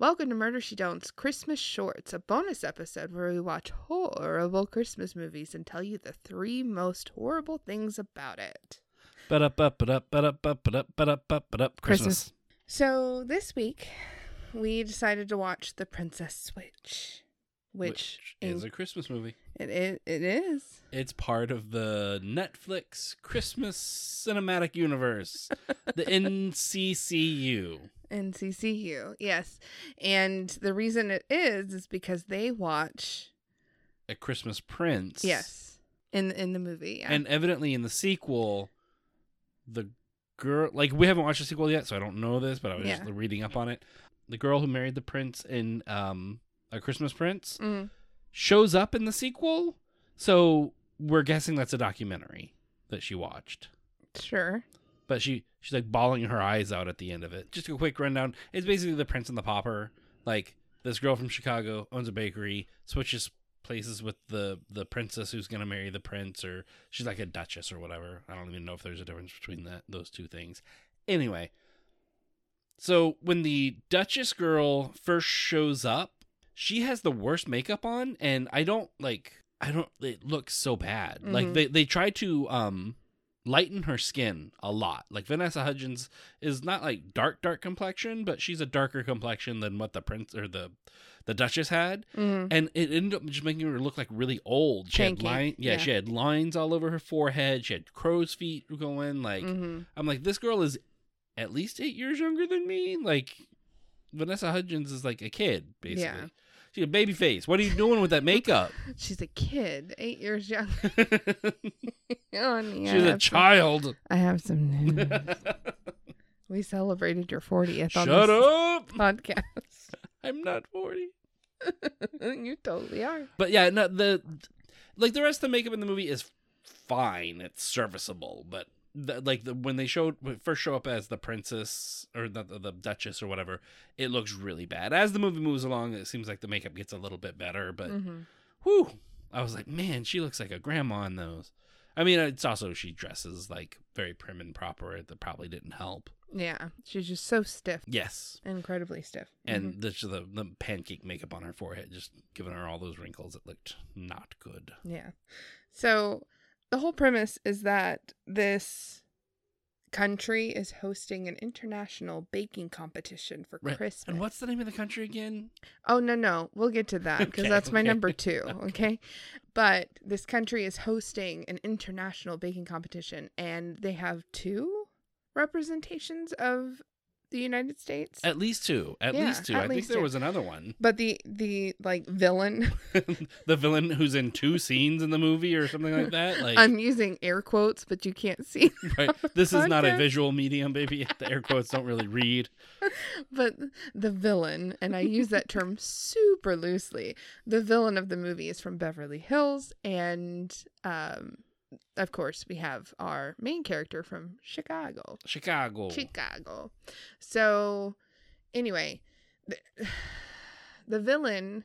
Welcome to Murder She Don't's Christmas Shorts, a bonus episode where we watch horrible Christmas movies and tell you the three most horrible things about it. Ba-da-ba-ba-da-ba-da-ba-da-ba-da-ba-da. Christmas. So this week, we decided to watch The Princess Switch, which, is in- a Christmas movie. it, it, it is. It's part of the Netflix Christmas cinematic universe, the NCCU. NCCU, yes. And the reason it is is because they watch, A Christmas Prince. yes, in in the movie. Yeah. And evidently in the sequel, the girl, like, we haven't watched the sequel yet, so I don't know this, but I was just reading up on it. The girl who married the prince in um, A Christmas Prince Mm. shows up in the sequel. So we're guessing that's a documentary that she watched. Sure. But she she's like bawling her eyes out at the end of it. Just a quick rundown. It's basically the Prince and the Pauper. Like this girl from Chicago owns a bakery, switches places with the the princess who's gonna marry the prince, or she's like a duchess or whatever. I don't even know if there's a difference between that those two things. Anyway, so when the Duchess girl first shows up, she has the worst makeup on, and I don't like. I don't. It looks so bad. Like Mhm. they they try to um lighten her skin a lot. Like Vanessa Hudgens is not like dark dark complexion, but she's a darker complexion than what the prince or the the Duchess had, Mm. and it ended up just making her look like really old. She had line, yeah, yeah. she had lines all over her forehead. She had crow's feet going. Like hmm I'm like, this girl is at least eight years younger than me. Like Vanessa Hudgens is like a kid, basically. Yeah. She's a baby face. What are you doing with that makeup? She's a kid, eight years young. Oh, She's Oh, I a some- child. I have some news. we celebrated your 40th on Shut this up. podcast. I'm not 40. you totally are. But yeah, no, the like the rest of the makeup in the movie is fine. It's serviceable, but the, like the, when they showed first show up as the princess or the, the the duchess or whatever, it looks really bad. As the movie moves along, it seems like the makeup gets a little bit better. But hmm whew, I was like, man, she looks like a grandma in those. I mean, it's also she dresses like very prim and proper. That probably didn't help. Yeah, she's just so stiff, Yes, incredibly stiff. and Mhm. the, the the pancake makeup on her forehead just giving her all those wrinkles. It looked not good. yeah. So the whole premise is that this country is hosting an international baking competition for Right. Christmas. And what's the name of the country again? Oh no, no, we'll get to that because Okay, that's my number two. Okay, but this country is hosting an international baking competition, and they have two representations of the United States. At least two. At Yeah, least two. at I think least there two. was another one. but the the like villain, the villain who's in two scenes in the movie or something like that. Like I'm using air quotes, but you can't see. right. This is not a visual medium, baby. The air quotes don't really read. but the villain, and I use that term super loosely. The villain of the movie is from Beverly Hills, and um, of course, we have our main character from Chicago. Chicago. Chicago. So, anyway, the, the villain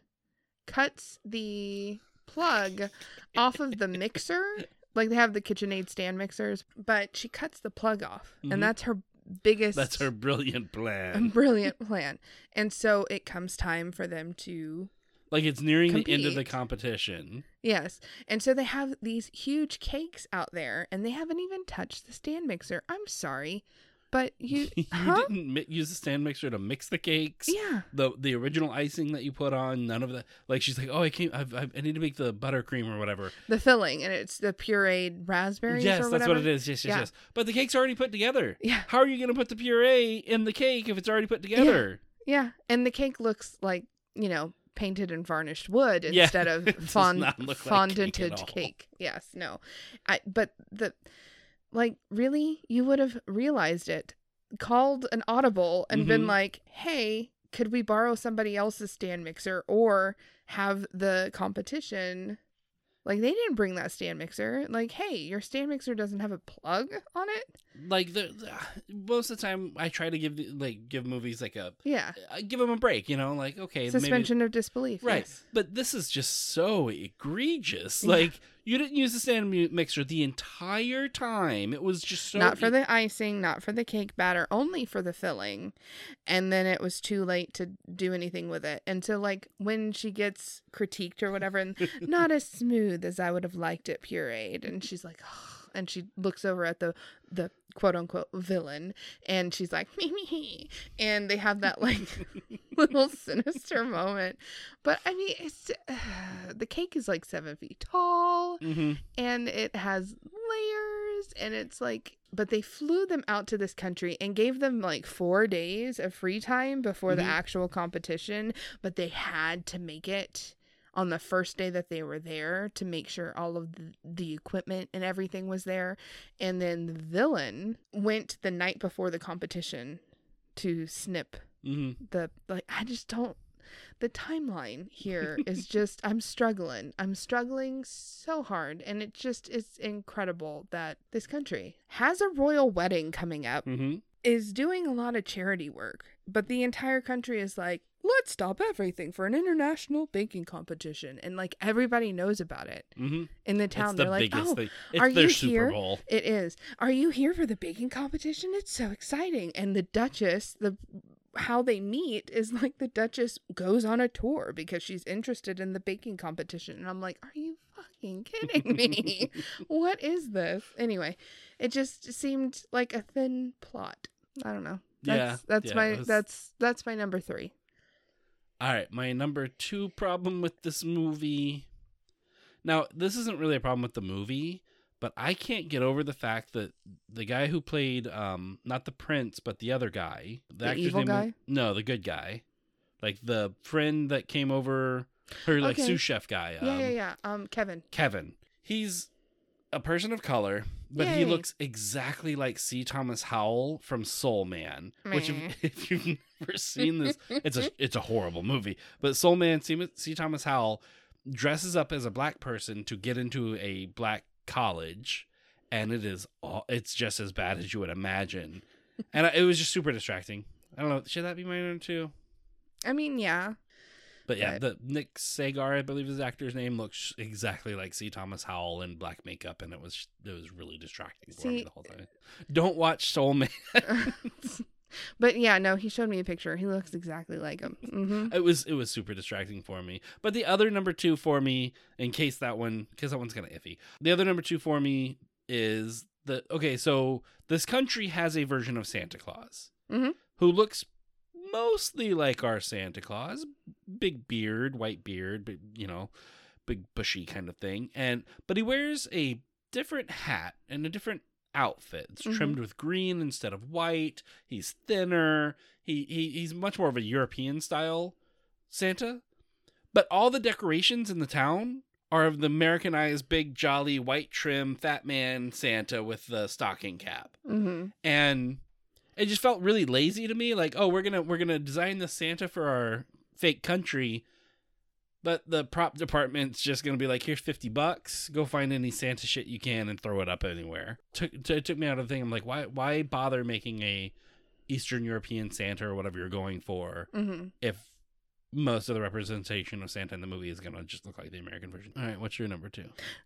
cuts the plug off of the mixer. Like they have the KitchenAid stand mixers, but she cuts the plug off, Mhm. and that's her biggest. That's her brilliant plan. brilliant plan. And so it comes time for them to Like it's nearing the end of the competition. yes. And so they have these huge cakes out there and they haven't even touched the stand mixer. I'm sorry, but you, you huh? didn't mi- use the stand mixer to mix the cakes. Yeah. The the original icing that you put on, none of that. Like she's like, oh, I can't. I've, I've, I need to make the buttercream or whatever. The filling and it's the pureed raspberries yes, that's whatever. what it is. Yes, yes, Yeah. yes. But the cake's already put together. Yeah. How are you going to put the puree in the cake if it's already put together? Yeah. And the cake looks like, you know, painted and varnished wood Yeah, instead of it fond like cake fondanted cake. Yes, no. I but the like really you would have realized it. Called an audible and been Mhm. like, "Hey, could we borrow somebody else's stand mixer or have the competition like they didn't bring that stand mixer. Like, hey, your stand mixer doesn't have a plug on it. Like the, the most of the time, I try to give the- like give movies like a Yeah, I give them a break. You know, like okay, maybe suspension of disbelief. Right. yes. But this is just so egregious. Yeah. Like You didn't use the stand mixer the entire time. It was just so not for e- the icing, not for the cake batter, only for the filling. And then it was too late to do anything with it. And so, like, when she gets critiqued or whatever, and not as smooth as I would have liked it pureed, and she's like, and she looks over at the the quote unquote villain, and she's like, me me, and they have that like little sinister moment. But I mean, it's the cake is like seven feet tall Mhm. and it has layers and it's like but they flew them out to this country and gave them like four days of free time before the Mhm. actual competition but they had to make it on the first day that they were there to make sure all of the, the equipment and everything was there and then the villain went the night before the competition to snip Mhm. the like I just don't the timeline here is just I'm struggling. I'm struggling so hard and it just is incredible that this country has a royal wedding coming up Mhm. is doing a lot of charity work, but the entire country is like, let's stop everything for an international baking competition and like everybody knows about it Mhm. in the town. the They're like, "Oh, are their you Super here? Bowl. it is. Are you here for the baking competition? It's so exciting. And the Duchess, the how they meet is like the Duchess goes on a tour because she's interested in the baking competition. And I'm like, are you fucking kidding me? what is this? Anyway, it just seemed like a thin plot. I don't know. That's Yeah, that's yeah, my was- that's that's my number 3. All right, my number two problem with this movie. Now, this isn't really a problem with the movie, but I can't get over the fact that the guy who played, um, not the prince, but the other guy, The actor's evil name was- guy? no, the good guy, like the friend that came over, her like Okay. sous chef guy. Um, yeah, yeah, yeah. Um Kevin. Kevin. He's a person of color, but he looks exactly like C. Thomas Howell from Soul Man. Which, if, if you've never seen this, it's a it's a horrible movie. But Soul Man, C. C. Thomas Howell dresses up as a black person to get into a black college, and it is all, it's just as bad as you would imagine. And I- it was just super distracting. I don't know. Should that be my number two? I mean, yeah. But yeah, Right. the Nick Sagar, I believe his actor's name, looks exactly like C. Thomas Howell in black makeup, and it was it was really distracting for me the whole time. Don't watch Soul Man. but yeah, no, he showed me a picture. He looks exactly like him. hmm it was it was super distracting for me. But the other number two for me, in case that one, because that one's kind of iffy. The other number two for me is the okay. So this country has a version of Santa Claus Mhm. who looks mostly like our Santa Claus, big beard, white beard, big, you know, big bushy kind of thing. And but he wears a different hat and a different outfit. It's Mhm. trimmed with green instead of white. He's thinner. He, he he's much more of a European style Santa. But all the decorations in the town are of the Americanized big jolly white trim fat man Santa with the stocking cap hmm and it just felt really lazy to me like oh we're gonna we're gonna design the santa for our fake country but the prop department's just gonna be like here's 50 bucks. Go find any santa shit you can and throw it up anywhere. Took it took me out of the thing. I'm like why why bother making a eastern european santa or whatever you're going for hmm if most of the representation of santa in the movie is gonna just look like the american version all right what's your number two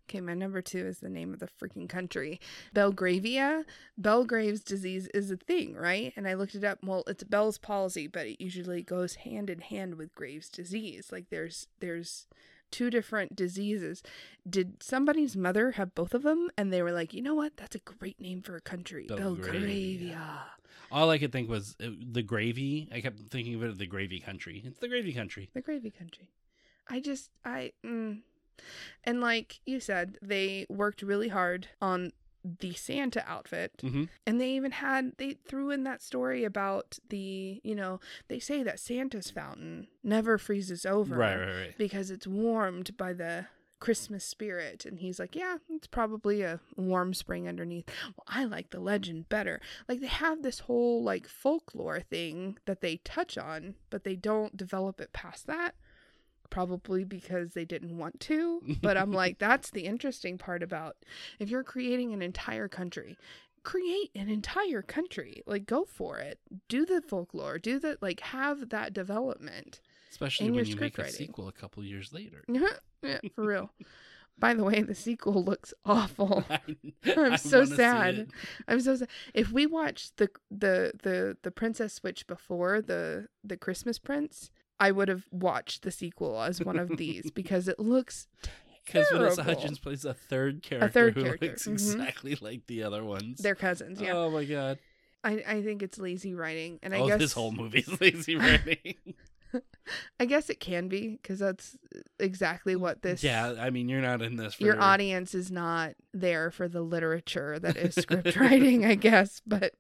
Okay, my number two is the name of the freaking country. Belgravia. Belgrave's disease is a thing, right? And I looked it up. Well, it's Bell's palsy, but it usually goes hand in hand with Graves' disease. Like there's there's two different diseases. Did somebody's mother have both of them? And they were like, you know what? That's a great name for a country. Belgravia. Belgravia. All i could think was uh, the gravy i kept thinking of it as the gravy country it's the gravy country The gravy country. I just I mm. and like you said, they worked really hard on the Santa outfit. mm-hmm. And they even had they threw in that story about the, you know, they say that Santa's fountain never freezes over Right, right, right. because it's warmed by the Christmas spirit. And he's like, Yeah, it's probably a warm spring underneath. Well, I like the legend better. Like they have this whole like folklore thing that they touch on, but they don't develop it past that. Probably because they didn't want to. But I'm like, that's the interesting part about if you're creating an entire country, create an entire country. Like go for it. Do the folklore. Do the like have that development. Especially when you make script a sequel a couple years later. yeah, for real. By the way, the sequel looks awful. I, I'm I so sad. I'm so sad. If we watched the the the the Princess Switch before the the Christmas Prince, I would have watched the sequel as one of these because it looks Because Vanessa. Hudgens plays a third character a third who character, looks mhm. exactly like the other ones. they're cousins. Yeah, Oh my god. I I think it's lazy writing, and I oh, guess this whole movie is lazy writing. I guess it can be because that's exactly what this. yeah, I mean, you're not in this for Your audience is not there for the literature that is script writing, I guess, but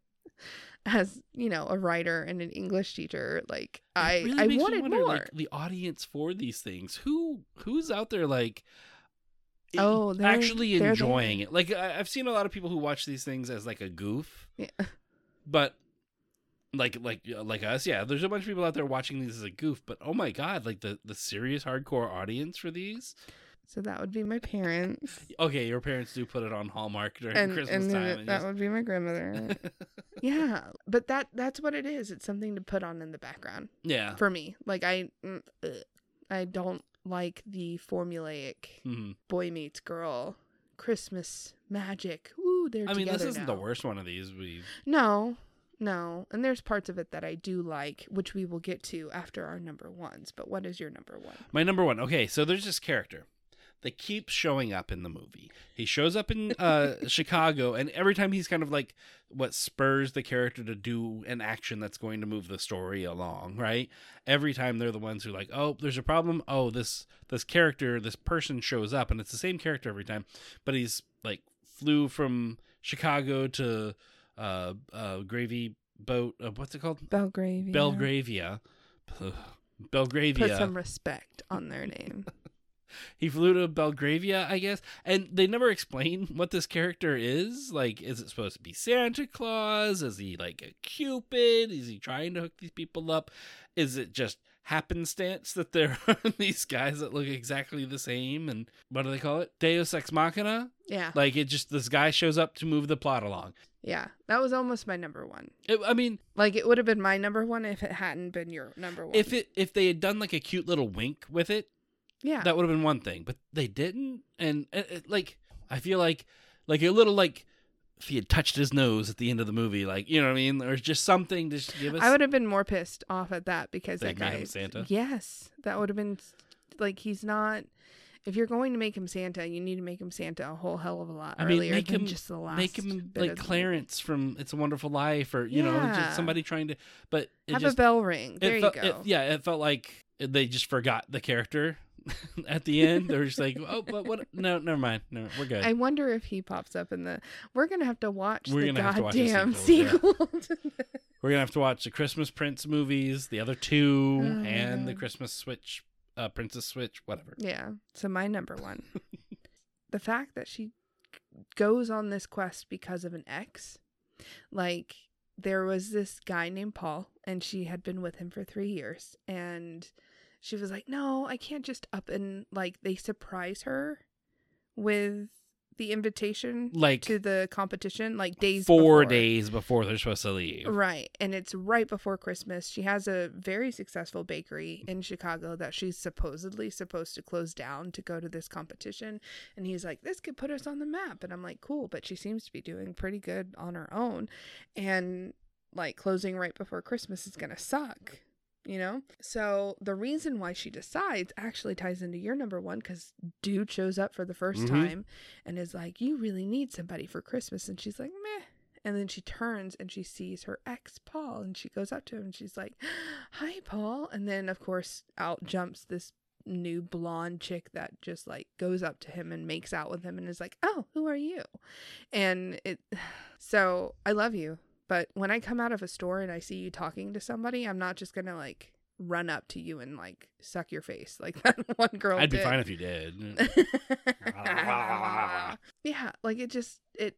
as you know, a writer and an English teacher, like It I, really I wanted wonder, more. Like, the audience for these things, who who's out there like Oh, they're- actually they're the- enjoying it? Like I, I've seen a lot of people who watch these things as like a goof, Yeah. but like like like us, yeah. There's a bunch of people out there watching these as a goof, but oh my god, like the the serious hardcore audience for these. So that would be my parents, Okay, your parents do put it on Hallmark during and Christmas and time. then and that just- would be my grandmother. yeah, but that that's what it is. It's something to put on in the background yeah. for me. Like I, mm. I don't like the formulaic Mhm. boy meets girl Christmas magic. Ooh, they're I mean, this isn't now. the worst one of these. We No, no, and there's parts of it that I do like, which we will get to after our number ones. But what is your number one? My number one. Okay, so there's this character that keeps showing up in the movie. He shows up in uh, Chicago, and every time he's kind of like what spurs the character to do an action that's going to move the story along, right? Every time they're the ones who like, oh, there's a problem. Oh, this this character, this person shows up, and it's the same character every time, but he's like flew from Chicago to uh, uh, gravy boat. Uh, what's it called? Belgravia. Belgravia. Belgravia. Put some respect on their name. he flew to Belgravia, I guess, and they never explain what this character is. Like, is it supposed to be Santa Claus? Is he like a Cupid? Is he trying to hook these people up? Is it just happenstance that there are these guys that look exactly the same? And what do they call it? Deus Ex Machina? yeah, Like, it just this guy shows up to move the plot along. Yeah, that was almost my number one. It, I mean, Like it would have been my number one if it hadn't been your number one. if it if they had done like a cute little wink with it, yeah, that would have been one thing but they didn't and it, it- like i feel like like a little like if he had touched his nose at the end of the movie like you know what i mean or just something to just give us I would have been more pissed off at that because They that guy. Santa? Yes, that would have been like he's not. If you're going to make him Santa, you need to make him Santa a whole hell of a lot I mean, earlier make than him- just the last. make him like clarence from it's a wonderful life or you know just somebody trying to but Have just a bell ring. There it you felt, go. it- yeah it felt like they just forgot the character at the end They're just like oh but what no never mind no we're good I wonder if he pops up in the. We're gonna have to watch We're the gonna have to watch the goddamn sequel. to this. we're gonna have to watch the christmas prince movies the other two Oh and the christmas switch uh princess switch whatever yeah. So my number one, the fact that she goes on this quest because of an ex, like there was this guy named Paul, and she had been with him for three years, and she was like, "No, I can't just up and like." They surprise her with the invitation like to the competition, like days four before. days before they're supposed to leave. Right. And it's right before Christmas. She has a very successful bakery in Chicago that she's supposedly supposed to close down to go to this competition. And he's like, this could put us on the map. And I'm like, cool. But she seems to be doing pretty good on her own. And like closing right before Christmas is to suck. You know? So the reason why she decides actually ties into your number one because dude shows up for the 1st Mhm. time and is like, You really need somebody for Christmas. And she's like, Meh. And then she turns and she sees her ex, Paul, and she goes up to him and she's like, Hi, Paul. And then, of course, out jumps this new blonde chick that just like goes up to him and makes out with him and is like, Oh, who are you? And it, so I love you. But when I come out of a store and I see you talking to somebody, I'm not just gonna like run up to you and like suck your face like that one girl I'd be fine if you did. yeah, like it just it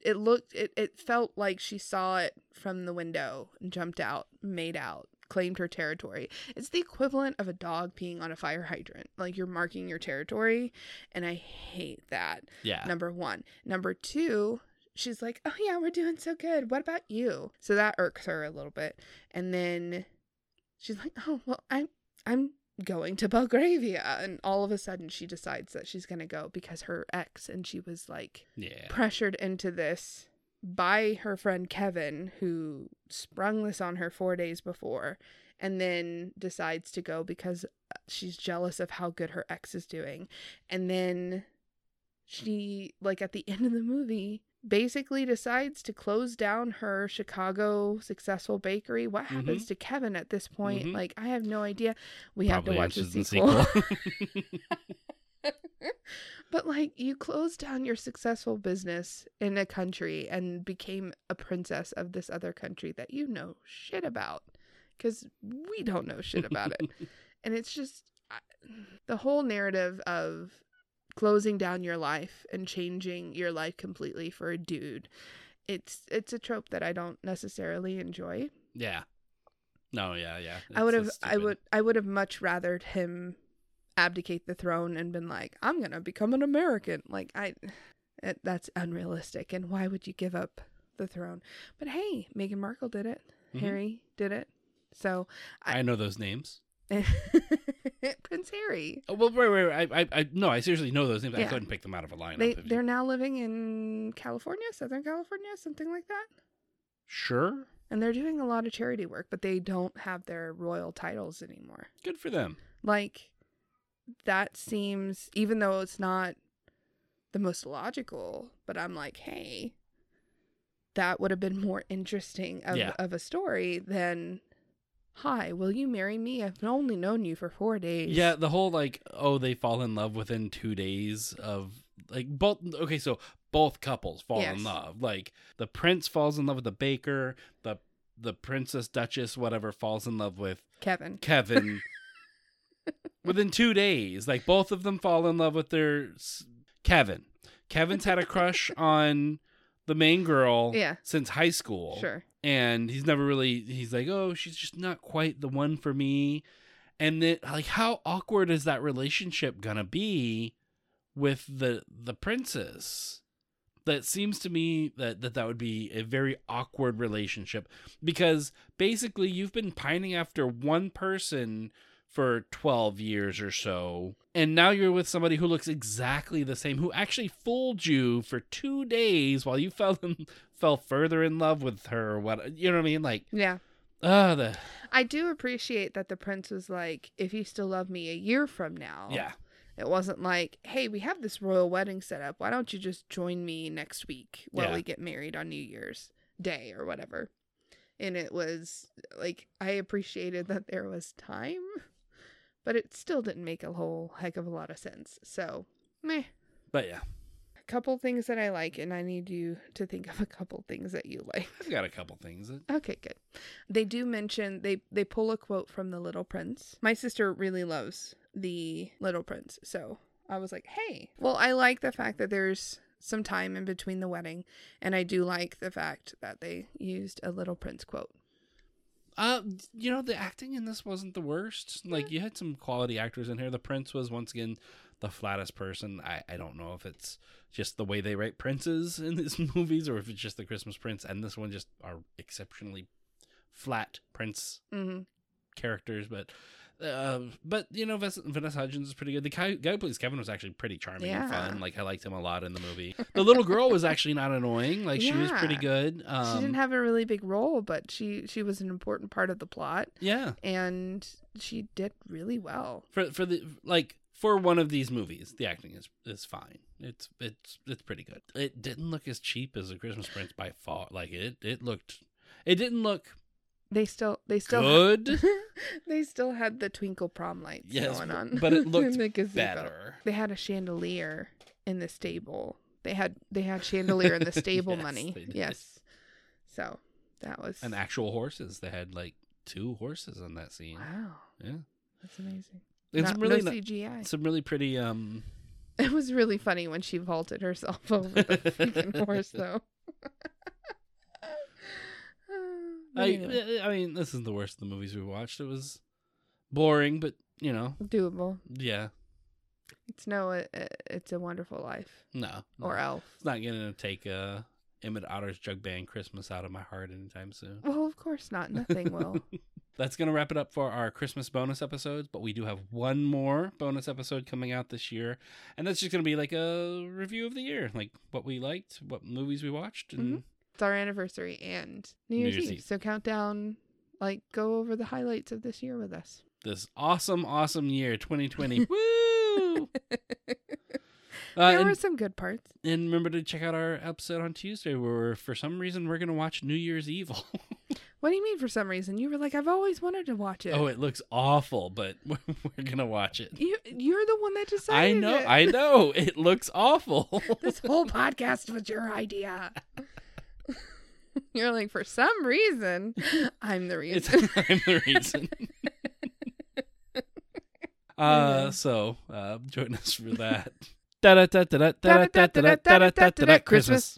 it looked it it felt like she saw it from the window and jumped out, made out, claimed her territory. It's the equivalent of a dog peeing on a fire hydrant. Like you're marking your territory, and I hate that. yeah. Number 1. Number 2, she's like, "Oh yeah, we're doing so good. What about you?" So that irks her a little bit. And then she's like, "Oh, well, I'm I'm going to Belgravia. And all of a sudden, she decides that she's going to go because her ex, and she was like Yeah. pressured into this by her friend Kevin, who sprung this on her four days before, and then decides to go because uh, she's jealous of how good her ex is doing. And then she, like, at the end of the movie, basically decides to close down her Chicago successful bakery. What happens to Kevin at this point? Mhm. Like, I have no idea. We have to watch the sequel. sequel. But like you closed down your successful business in a country and became a princess of this other country that you know shit about cuz we don't know shit about it. And it's just the whole narrative of closing down your life and changing your life completely for a dude. It's it's a trope that I don't necessarily enjoy. yeah. No, yeah, yeah. I would have It's- it's I would I would have much rathered him abdicate the throne and been like, I'm gonna become an American. Like I, it, that's unrealistic. And why would you give up the throne? But hey, Meghan Markle did it. Mhm. Harry did it. So I- I know those names. Prince Harry. Oh, well, wait, wait, wait. I, I, I, no, I seriously know those names. I couldn't pick them out of a lineup. They, they're now living in California, Southern California, something like that. sure. And they're doing a lot of charity work, but they don't have their royal titles anymore. Good for them. like that seems even though it's not the most logical but i'm like hey that would have been more interesting of, Yeah. of a story than hi will you marry me i've only known you for four days Yeah, the whole like, oh, they fall in love within two days of like both. Okay, so both couples fall Yes. in love. Like the prince falls in love with the baker. The the princess, duchess, whatever, falls in love with kevin Kevin within two days. Like both of them fall in love with their s- Kevin. Kevin's had a crush on the main girl Yeah. since high school. sure And he's never really he's like, "Oh, she's just not quite the one for me." And then like how awkward is that relationship to be with the the princess? That seems to me that, that that would be a very awkward relationship because basically you've been pining after one person for 12 years or so and now you're with somebody who looks exactly the same who actually fooled you for 2 days while you fell in, fell further in love with her or what you know what I mean like yeah ah the i do appreciate that the prince was like if you still love me a year from now yeah It wasn't like, hey, we have this royal wedding set up. Why don't you just join me next week while Yeah. we get married on New Year's Day or whatever? And it was like, I appreciated that there was time, but it still didn't make a whole heck of a lot of sense. So, meh. but yeah A couple things that I like, and I need you to think of a couple things that you like. I've got a couple things that Okay, good. They do mention they they pull a quote from the Little Prince. My sister really loves the Little Prince, so I was like, "Hey." Well, I like the fact that there's some time in between the wedding, and I do like the fact that they used a Little Prince quote. Uh, you know, the acting in this wasn't the worst. Like, you had some quality actors in here. The prince was once again the flattest person. I, I don't know if it's just the way they write princes in these movies or if it's just the Christmas prince and this one just are exceptionally flat prince Mm-hmm. characters. But, uh, but you know, Ves- Vanessa Hudgens is pretty good. The guy, guy who plays Kevin was actually pretty charming and fun. Like, I liked him a lot in the movie. The little girl was actually not annoying. Like, she was pretty good. Um, she didn't have a really big role, but she she was an important part of the plot, yeah. and she did really well. for for the like for one of these movies, the acting is is fine. It's it's it's pretty good. It didn't look as cheap as a Christmas Prince by far. Like it it looked. It didn't look They still they still good. they still had the twinkle prom lights Yes, going on, but it looked the gazebo. better. They had a chandelier in the stable. They had they had chandelier in the stable Yes, money. Yes. So that was And actual horses. They had like two horses in that scene. wow. Yeah. That's amazing. It's Not- really no CGI. some really pretty um It was really funny when she vaulted herself over the freaking horse, though. I I mean this isn't the worst of the movies we watched. It was boring, but you know, doable. yeah. It's no, it, it's a wonderful life. No. Or no. Elf. It's not gonna take uh Emmett Otter's Jug Band Christmas out of my heart anytime soon. Well, of course not. Nothing will. that's going to wrap it up for our Christmas bonus episodes. But we do have one more bonus episode coming out this year. And that's just going to be like a review of the year, like what we liked, what movies we watched. And Mhm. It's our anniversary and New Year's, Year's Eve. Eve. So countdown, like go over the highlights of this year with us. this awesome, awesome year, 2020. Woo! Uh, there and, were some good parts. and remember to check out our episode on Tuesday where for some reason we're going to watch New Year's Evil. What do you mean for some reason? You were like, I've always wanted to watch it. oh, it looks awful, but we're going to watch it. you, you're the one that decided. I know, it. I know. It looks awful. this whole podcast was your idea. You're like, for some reason, I'm the reason. I'm the reason. uh, so uh, join us for that. Christmas.